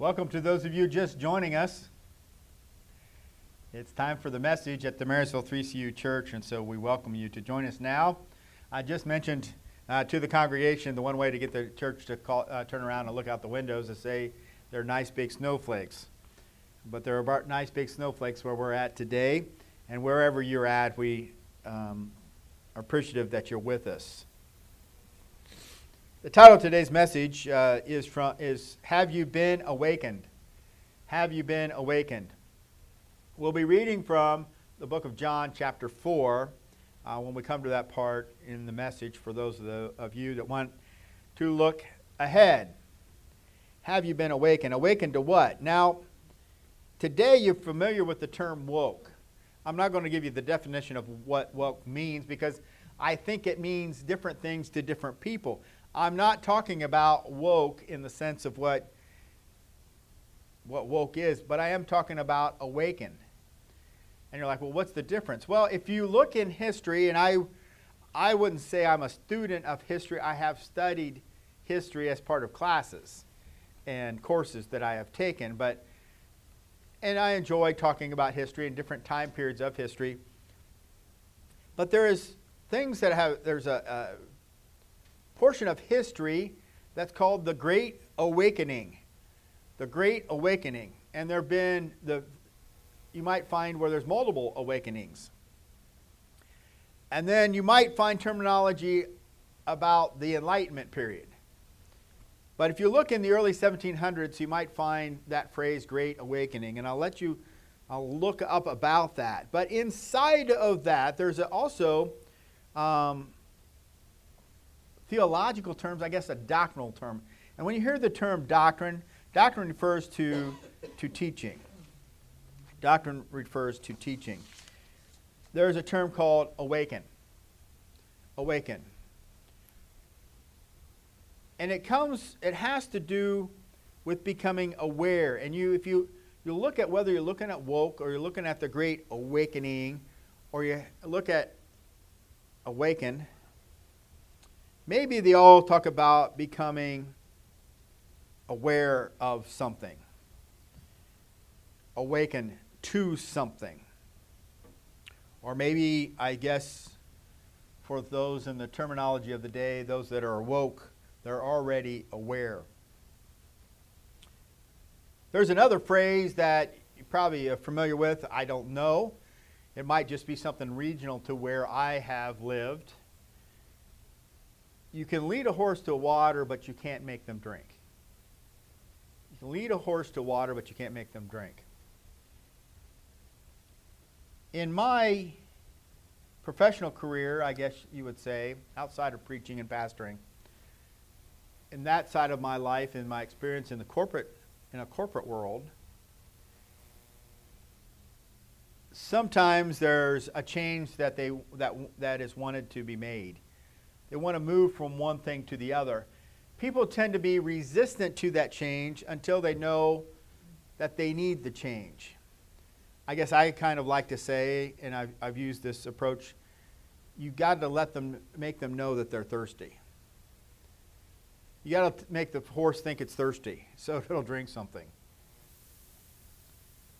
Welcome to those of you just joining us. It's time for the message at the Marysville 3CU Church, and so we welcome you to join us now. I just mentioned uh, to the congregation the one way to get the church to call, uh, turn around and look out the windows is say they're nice big snowflakes. But there are nice big snowflakes where we're at today, and wherever you're at, we um, are appreciative that you're with us. The title of today's message uh, is, from, is Have You Been Awakened? Have You Been Awakened? We'll be reading from the book of John, chapter 4, uh, when we come to that part in the message for those of, the, of you that want to look ahead. Have you been awakened? Awakened to what? Now, today you're familiar with the term woke. I'm not going to give you the definition of what woke means because I think it means different things to different people. I'm not talking about woke in the sense of what, what woke is, but I am talking about awakened. And you're like, well, what's the difference? Well, if you look in history, and I, I wouldn't say I'm a student of history, I have studied history as part of classes and courses that I have taken, but and I enjoy talking about history and different time periods of history. But there is things that have there's a, a portion of history that's called the Great Awakening. The Great Awakening. And there have been the you might find where there's multiple awakenings. And then you might find terminology about the Enlightenment period. But if you look in the early 1700s, you might find that phrase Great Awakening. And I'll let you, I'll look up about that. But inside of that, there's also um, theological terms, I guess a doctrinal term. And when you hear the term doctrine, doctrine refers to, to teaching. Doctrine refers to teaching. There's a term called awaken. Awaken. And it comes, it has to do with becoming aware. And you, if you, you look at whether you're looking at woke or you're looking at the great awakening or you look at awaken, maybe they all talk about becoming aware of something, awaken to something. Or maybe, I guess, for those in the terminology of the day, those that are awoke, they're already aware. There's another phrase that you probably are familiar with. I don't know. It might just be something regional to where I have lived you can lead a horse to water, but you can't make them drink. You can lead a horse to water, but you can't make them drink. In my professional career, I guess you would say, outside of preaching and pastoring, in that side of my life, in my experience in the corporate, in a corporate world, sometimes there's a change that they that that is wanted to be made they want to move from one thing to the other. People tend to be resistant to that change until they know that they need the change. I guess I kind of like to say, and I've, I've used this approach, you've got to let them, make them know that they're thirsty. You got to make the horse think it's thirsty so it'll drink something.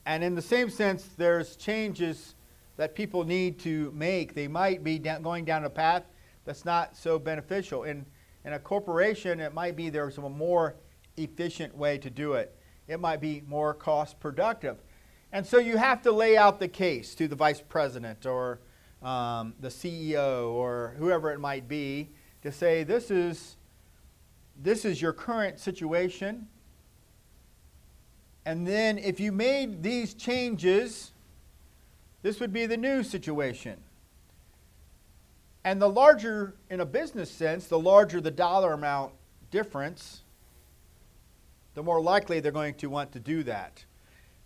And in the same sense, there's changes that people need to make. They might be going down a path that's not so beneficial. In, in a corporation, it might be there's a more efficient way to do it, it might be more cost productive. And so you have to lay out the case to the vice president or um, the CEO or whoever it might be to say, this is, this is your current situation. And then if you made these changes, this would be the new situation. And the larger, in a business sense, the larger the dollar amount difference, the more likely they're going to want to do that.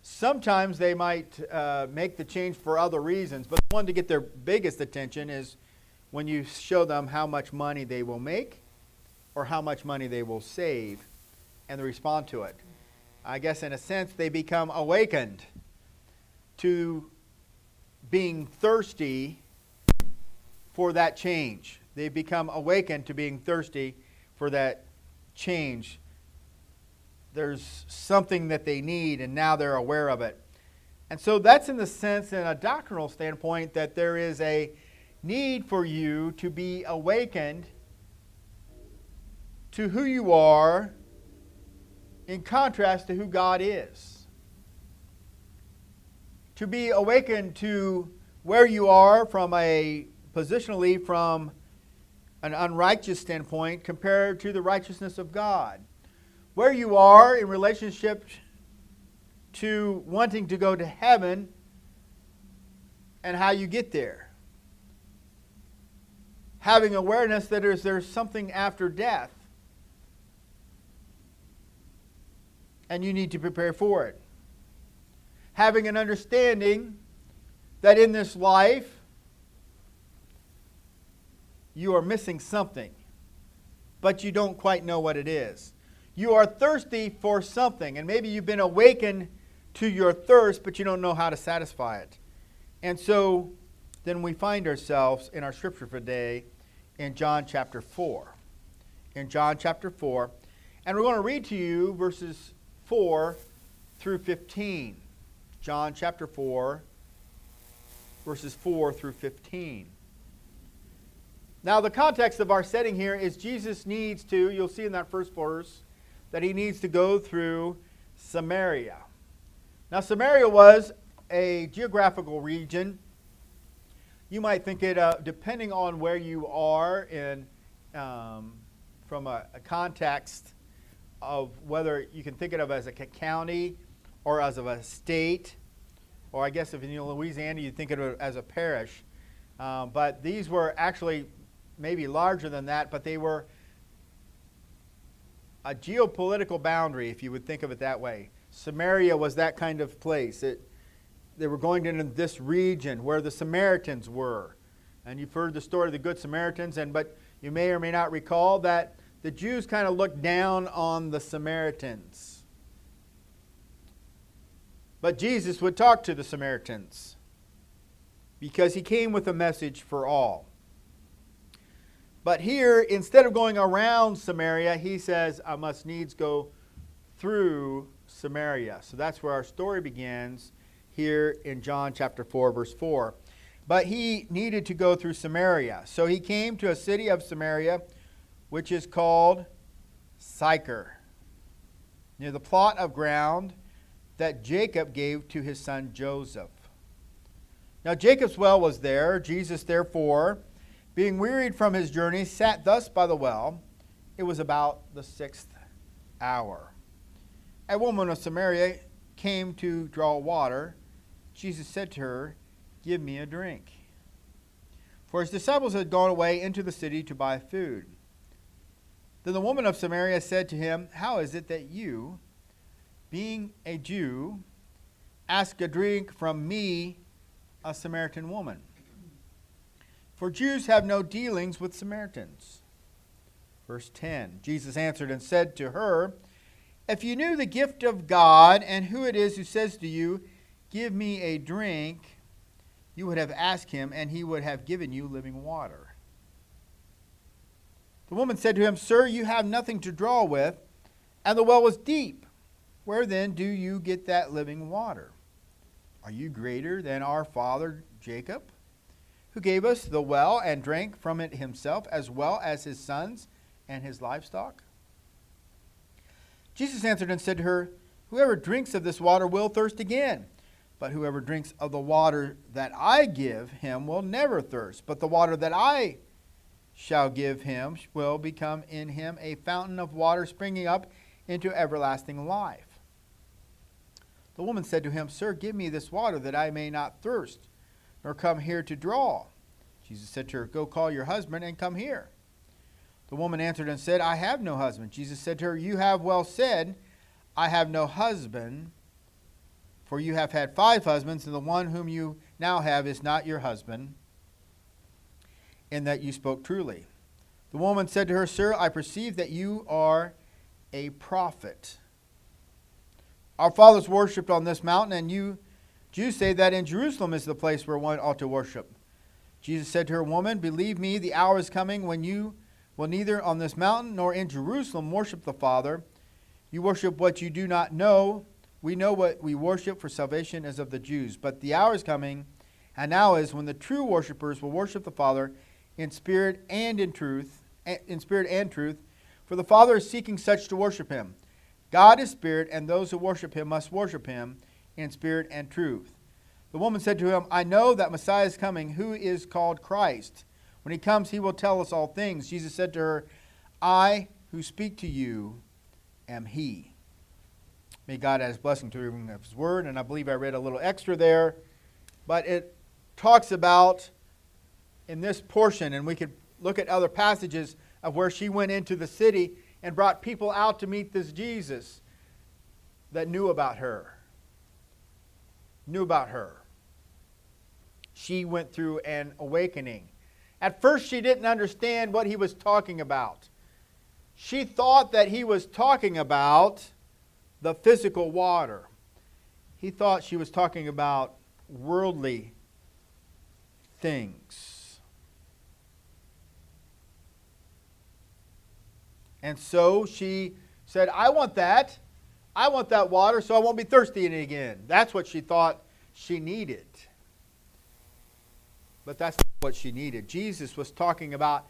Sometimes they might uh, make the change for other reasons, but the one to get their biggest attention is when you show them how much money they will make or how much money they will save, and they respond to it. I guess, in a sense, they become awakened to being thirsty for that change. They become awakened to being thirsty for that change. there's something that they need, and now they're aware of it. And so that's in the sense, in a doctrinal standpoint, that there is a need for you to be awakened to who you are in contrast to who God is. To be awakened to where you are from a positionally from an unrighteous standpoint compared to the righteousness of God. Where you are in relationship to wanting to go to heaven and how you get there. Having awareness that there's, there's something after death and you need to prepare for it. Having an understanding that in this life you are missing something, but you don't quite know what it is. You are thirsty for something, and maybe you've been awakened to your thirst, but you don't know how to satisfy it. And so then we find ourselves in our scripture for today in John chapter 4. In John chapter 4. And we're going to read to you verses 4 through 15. John chapter 4, verses 4 through 15. Now, the context of our setting here is Jesus needs to, you'll see in that first verse, that he needs to go through Samaria. Now, Samaria was a geographical region. You might think it, uh, depending on where you are in, um, from a, a, context of whether you can think of it as a county or as of a state, or I guess if you're in Louisiana you think of it as a parish. Um, but these were actually maybe larger than that, but they were a geopolitical boundary, if you would think of it that way. Samaria was that kind of place. It, they were going into this region where the Samaritans were. And you've heard the story of the Good Samaritans, and but you may or may not recall that the Jews kind of looked down on the Samaritans. But Jesus would talk to the Samaritans because he came with a message for all. But here, instead of going around Samaria, he says, I must needs go through Samaria. So that's where our story begins here in John chapter 4, verse 4. But he needed to go through Samaria. So he came to a city of Samaria, which is called Sychar, near the plot of ground that Jacob gave to his son Joseph. Now Jacob's well was there. Jesus, therefore, being wearied from his journey, sat thus by the well. It was about the sixth hour a woman of Samaria came to draw water. Jesus said to her, Give me a drink. For his disciples had gone away into the city to buy food. Then the woman of Samaria said to him, How is it that you, being a Jew, ask a drink from me, a Samaritan woman? For Jews have no dealings with Samaritans. Verse 10 Jesus answered and said to her, if you knew the gift of God and who it is who says to you, Give me a drink, you would have asked him, and he would have given you living water. The woman said to him, Sir, you have nothing to draw with, and the well was deep. Where then do you get that living water? Are you greater than our father Jacob, who gave us the well and drank from it himself, as well as his sons and his livestock? Jesus answered and said to her, Whoever drinks of this water will thirst again. But whoever drinks of the water that I give him will never thirst. But the water that I shall give him will become in him a fountain of water springing up into everlasting life. The woman said to him, Sir, give me this water that I may not thirst, nor come here to draw. Jesus said to her, Go call your husband and come here. The woman answered and said, I have no husband. Jesus said to her, You have well said, I have no husband, for you have had five husbands, and the one whom you now have is not your husband, in that you spoke truly. The woman said to her, Sir, I perceive that you are a prophet. Our fathers worshipped on this mountain, and you Jews say that in Jerusalem is the place where one ought to worship. Jesus said to her, Woman, believe me, the hour is coming when you will neither on this mountain nor in Jerusalem worship the Father. You worship what you do not know. We know what we worship, for salvation is of the Jews. But the hour is coming, and now is when the true worshippers will worship the Father in spirit and in truth, in spirit and truth, for the Father is seeking such to worship him. God is spirit, and those who worship him must worship him in spirit and truth. The woman said to him, I know that Messiah is coming, who is called Christ. When he comes, he will tell us all things. Jesus said to her, I who speak to you am he. May God add his blessing to the reading of his word. And I believe I read a little extra there, but it talks about in this portion, and we could look at other passages of where she went into the city and brought people out to meet this Jesus that knew about her. Knew about her. She went through an awakening. At first, she didn't understand what he was talking about. She thought that he was talking about the physical water. He thought she was talking about worldly things. And so she said, I want that. I want that water so I won't be thirsty again. That's what she thought she needed. But that's not what she needed. Jesus was talking about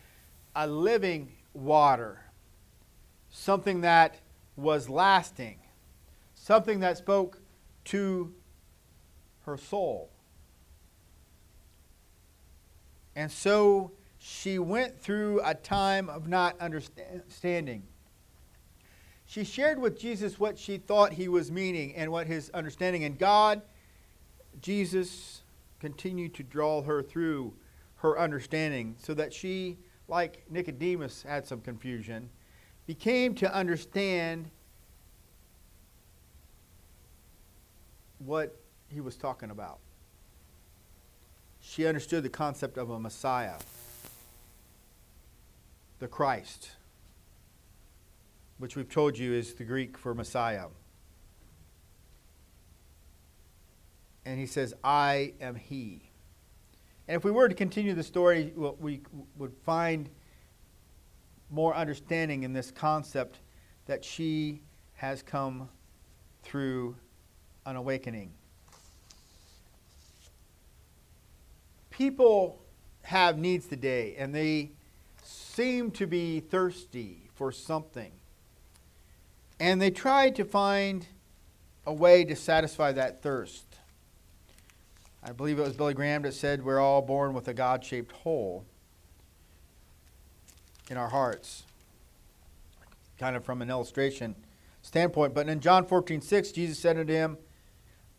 a living water, something that was lasting, something that spoke to her soul. And so she went through a time of not understanding. She shared with Jesus what she thought he was meaning and what his understanding. And God, Jesus, continued to draw her through her understanding so that she, like Nicodemus had some confusion, became to understand what he was talking about. She understood the concept of a Messiah, the Christ, which we've told you is the Greek for Messiah. And he says, I am he. And if we were to continue the story, we would find more understanding in this concept that she has come through an awakening. People have needs today, and they seem to be thirsty for something. And they tried to find a way to satisfy that thirst. I believe it was Billy Graham that said we're all born with a God shaped hole in our hearts. Kind of from an illustration standpoint. But in John 14, 6, Jesus said unto him,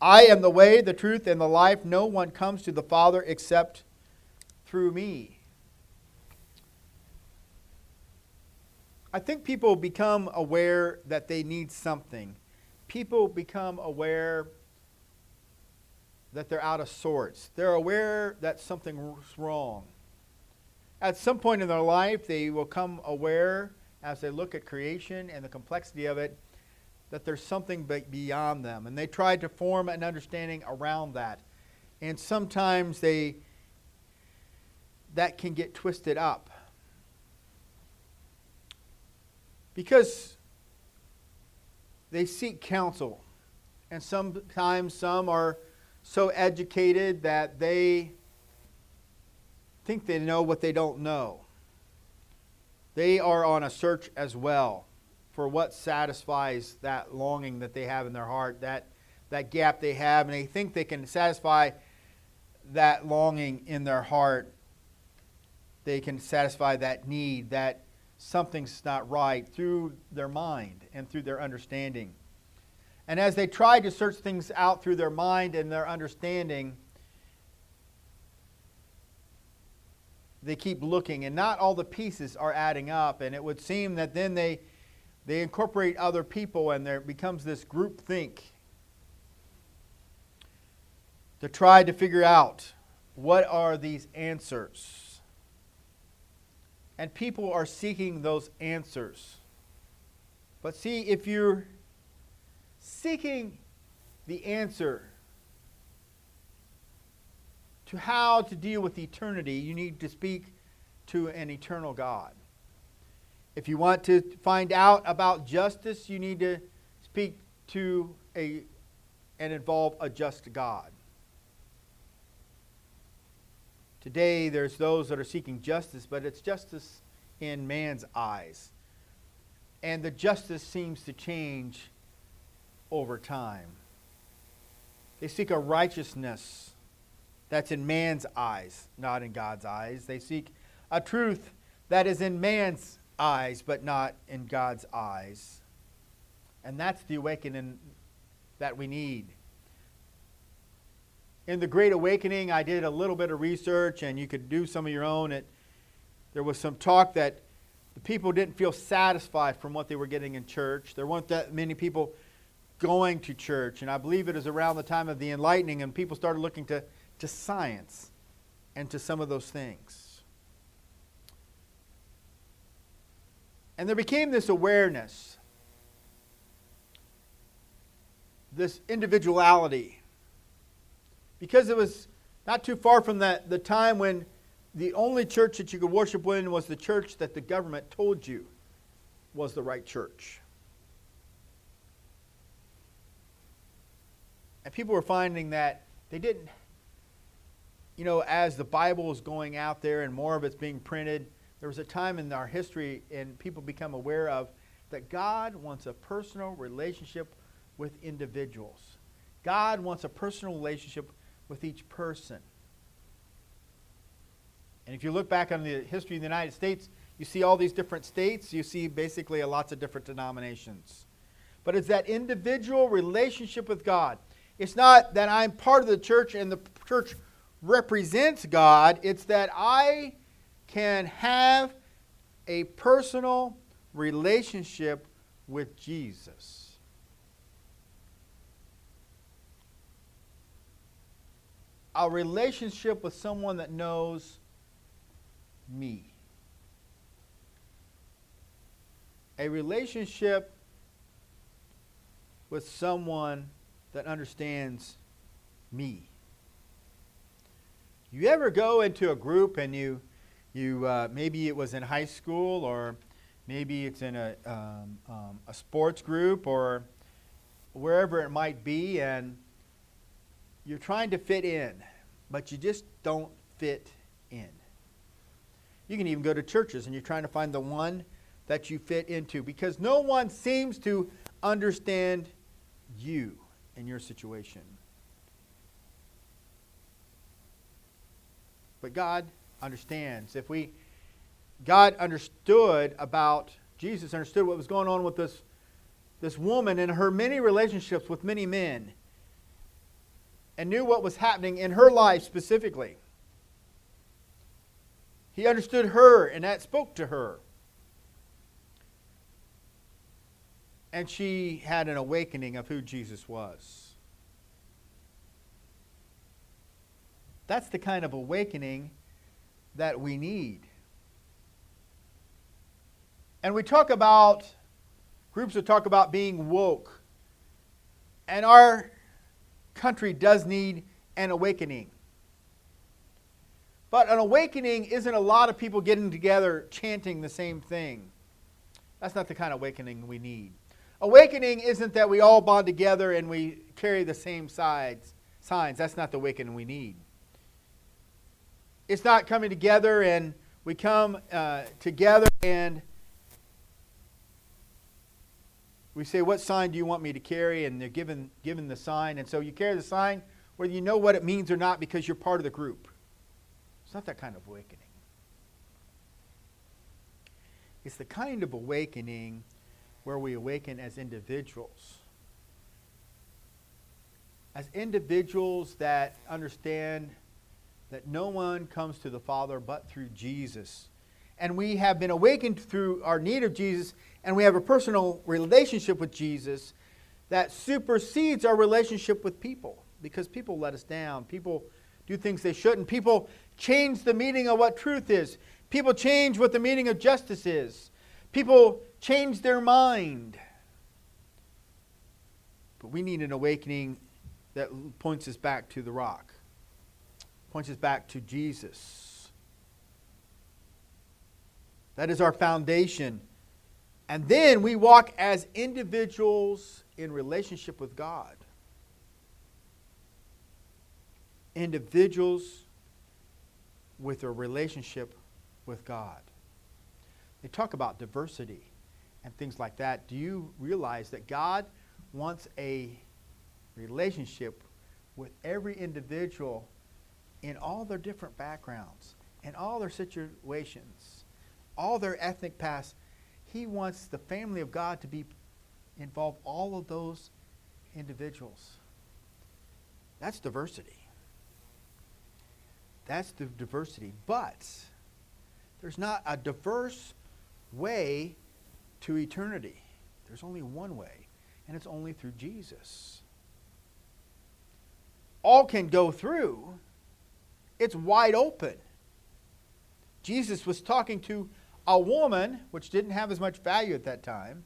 I am the way, the truth, and the life. No one comes to the Father except through me. I think people become aware that they need something. People become aware that they're out of sorts. They're aware that something's wrong. At some point in their life, they will come aware as they look at creation and the complexity of it that there's something beyond them. And they try to form an understanding around that. And sometimes they that can get twisted up. Because they seek counsel. And sometimes some are so educated that they think they know what they don't know. They are on a search as well for what satisfies that longing that they have in their heart, that, that gap they have, and they think they can satisfy that longing in their heart. They can satisfy that need, that something's not right through their mind and through their understanding. And as they try to search things out through their mind and their understanding, they keep looking, and not all the pieces are adding up. And it would seem that then they, they incorporate other people, and there becomes this group think to try to figure out what are these answers. And people are seeking those answers. But see, if you're seeking the answer to how to deal with eternity, you need to speak to an eternal God. If you want to find out about justice, you need to speak to a and involve a just God. Today, there's those that are seeking justice, but it's justice in man's eyes. And the justice seems to change over time. They seek a righteousness that's in man's eyes, not in God's eyes. They seek a truth that is in man's eyes, but not in God's eyes. And that's the awakening that we need. In the Great Awakening, I did a little bit of research, and you could do some of your own. It, there was some talk that the people didn't feel satisfied from what they were getting in church. There weren't that many people going to church. And I believe it is around the time of the enlightening, and people started looking to, to science and to some of those things. And there became this awareness, this individuality, because it was not too far from that, the time when the only church that you could worship in was the church that the government told you was the right church. And people were finding that they didn't, you know, as the Bible is going out there and more of it's being printed, there was a time in our history and people become aware of that God wants a personal relationship with individuals. God wants a personal relationship with each person. And if you look back on the history of the United States, you see all these different states, you see basically lots of different denominations. But it's that individual relationship with God. It's not that I'm part of the church and the church represents God, it's that I can have a personal relationship with Jesus. A relationship with someone that knows me. A relationship with someone that understands me. You ever go into a group and you, you uh, maybe it was in high school or maybe it's in a, um, um, a sports group or wherever it might be, and you're trying to fit in, but you just don't fit in. You can even go to churches and you're trying to find the one that you fit into because no one seems to understand you and your situation. But God understands. If we, God understood about, Jesus understood what was going on with this, this woman and her many relationships with many men, and knew what was happening in her life specifically. He understood her, and that spoke to her. And she had an awakening of who Jesus was. That's the kind of awakening that we need. And we talk about, groups that talk about being woke. And our country does need an awakening. But an awakening isn't a lot of people getting together chanting the same thing. That's not the kind of awakening we need. Awakening isn't that we all bond together and we carry the same sides, signs. That's not the awakening we need. It's not coming together and we come uh, together and we say, What sign do you want me to carry? And they're given, given the sign. And so you carry the sign whether you know what it means or not because you're part of the group. It's not that kind of awakening. It's the kind of awakening where we awaken as individuals. As individuals that understand that no one comes to the Father but through Jesus. And we have been awakened through our need of Jesus, and we have a personal relationship with Jesus that supersedes our relationship with people because people let us down. People do things they shouldn't. People change the meaning of what truth is. People change what the meaning of justice is. People change their mind. But we need an awakening that points us back to the rock, points us back to Jesus. That is our foundation. And then we walk as individuals in relationship with God. Individuals with a relationship with God. They talk about diversity and things like that. Do you realize that God wants a relationship with every individual in all their different backgrounds, in all their situations, all their ethnic past? He wants the family of God to be involve all of those individuals. That's diversity. That's the diversity. But there's not a diverse way to eternity. There's only one way, and it's only through Jesus. All can go through, it's wide open. Jesus was talking to a woman, which didn't have as much value at that time.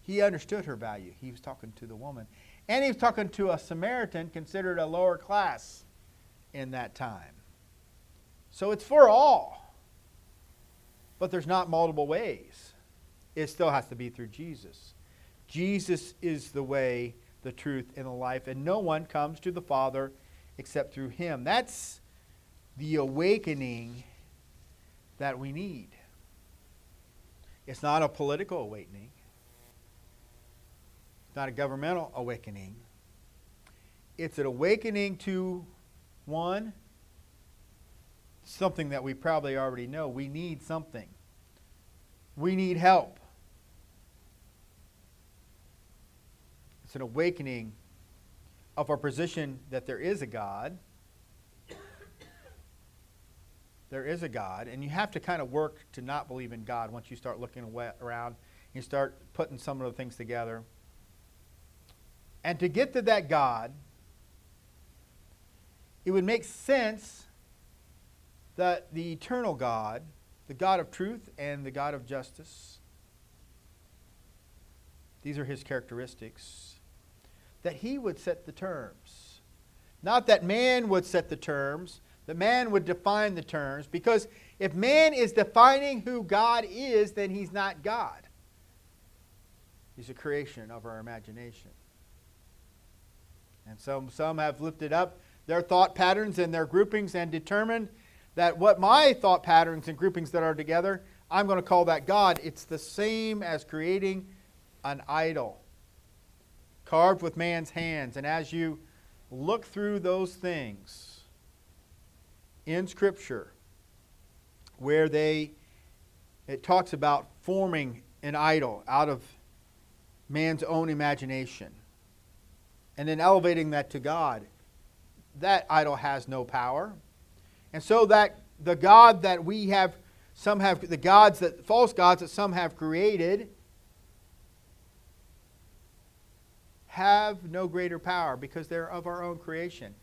He understood her value. He was talking to the woman. And he was talking to a Samaritan considered a lower class in that time. So it's for all. But there's not multiple ways. It still has to be through Jesus. Jesus is the way, the truth, and the life, and no one comes to the Father except through him. That's the awakening that we need. It's not a political awakening. It's not a governmental awakening. It's an awakening to one, something that we probably already know. We need something. We need help. It's an awakening of our position that there is a God. There is a God, and you have to kind of work to not believe in God once you start looking around. You start putting some of the things together. And to get to that God, it would make sense that the eternal God, the God of truth and the God of justice, these are his characteristics, that he would set the terms. Not that man would set the terms, that man would define the terms, because if man is defining who God is, then he's not God. He's a creation of our imagination. And some, some have lifted up their thought patterns and their groupings and determined that what my thought patterns and groupings that are together, I'm going to call that God. It's the same as creating an idol carved with man's hands. And as you look through those things in Scripture, where they it talks about forming an idol out of man's own imagination and then elevating that to God that idol has no power. And so that the God that we have, some have, the gods that, false gods that some have created, have no greater power because they're of our own creation.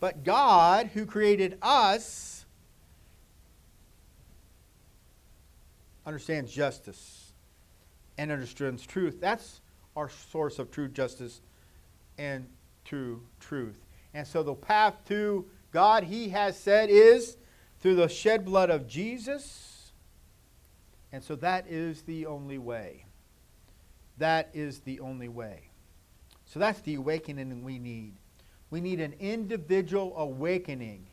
But God, who created us, understands justice and understands truth. That's our source of true justice and true truth. And so the path to God, he has said, is through the shed blood of Jesus. And so that is the only way. That is the only way. So that's the awakening we need. We need an individual awakening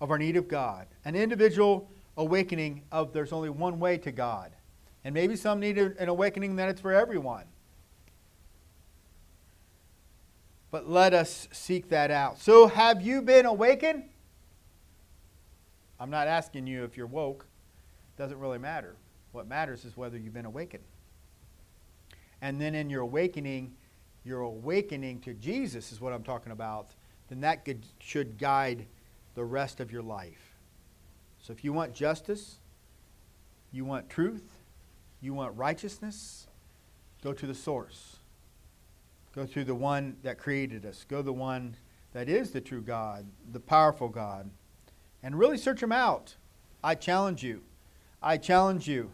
of our need of God, an individual awakening of there's only one way to God. And maybe some need an awakening that it's for everyone. but let us seek that out. So, have you been awakened? I'm not asking you if you're woke. It Doesn't really matter. What matters is whether you've been awakened. And then in your awakening, your awakening to Jesus is what I'm talking about, then that could, should guide the rest of your life. So if you want justice, you want truth, you want righteousness, go to the source. Go to the one that created us. Go to the one that is the true God, the powerful God. And really search him out. I challenge you. I challenge you.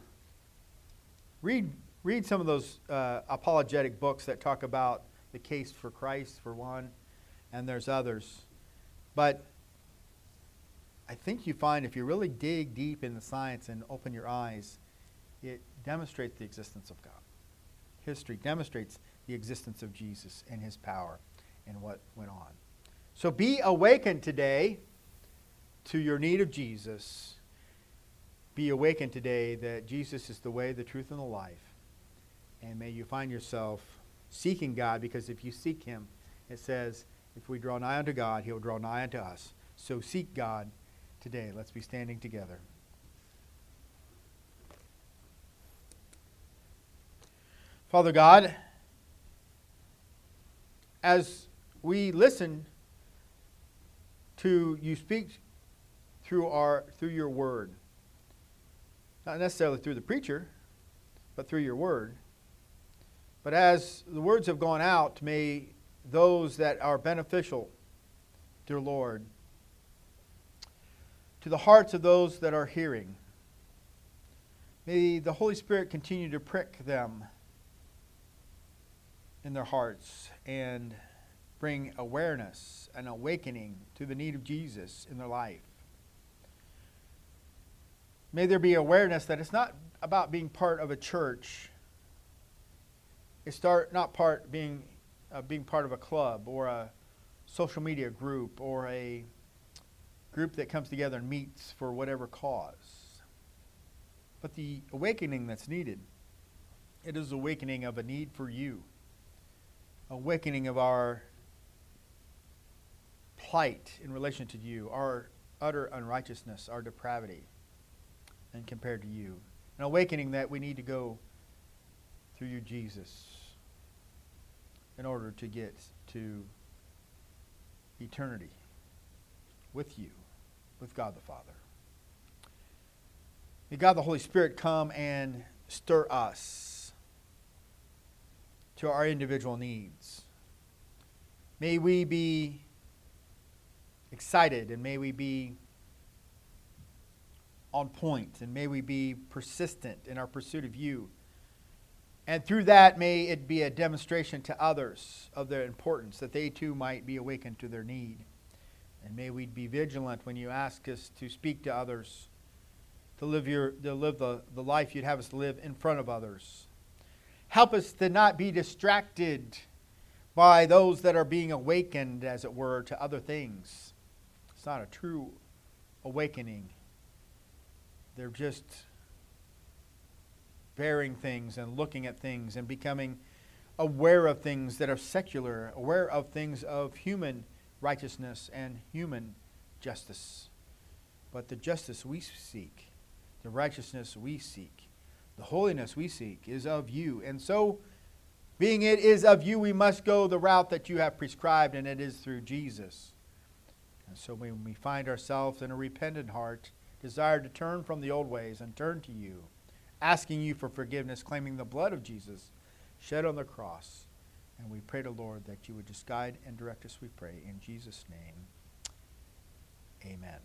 Read, read some of those uh, apologetic books that talk about the case for Christ, for one, and there's others. But I think you find if you really dig deep in the science and open your eyes, it demonstrates the existence of God. history demonstrates the existence of Jesus and his power and what went on. So be awakened today to your need of Jesus. Be awakened today that Jesus is the way, the truth, and the life. And may you find yourself seeking God because if you seek him, it says, if we draw nigh unto God, he'll draw nigh unto us. So seek God today. Let's be standing together. Father God, as we listen to you speak through our through your word, not necessarily through the preacher, but through your word. But as the words have gone out, may those that are beneficial, dear Lord, to the hearts of those that are hearing, may the Holy Spirit continue to prick them in their hearts and bring awareness and awakening to the need of Jesus in their life. May there be awareness that it's not about being part of a church. It's start, not part being uh, being part of a club or a social media group or a group that comes together and meets for whatever cause. But the awakening that's needed, it is awakening of a need for you awakening of our plight in relation to you, our utter unrighteousness, our depravity, and compared to you. An awakening that we need to go through you, Jesus, in order to get to eternity with you, with God the Father. May God the Holy Spirit come and stir us to our individual needs. May we be excited and may we be on point and may we be persistent in our pursuit of you. And through that, may it be a demonstration to others of their importance, that they too might be awakened to their need. And may we be vigilant when you ask us to speak to others, to live, your, to live the, the life you'd have us live in front of others Help us to not be distracted by those that are being awakened, as it were, to other things. It's not a true awakening. They're just bearing things and looking at things and becoming aware of things that are secular, aware of things of human righteousness and human justice. But the justice we seek, the righteousness we seek, the holiness we seek is of you. And so, being it is of you, we must go the route that you have prescribed, and it is through Jesus. And so, when we find ourselves in a repentant heart, desire to turn from the old ways and turn to you, asking you for forgiveness, claiming the blood of Jesus shed on the cross. And we pray to Lord that you would just guide and direct us, we pray. In Jesus' name, amen.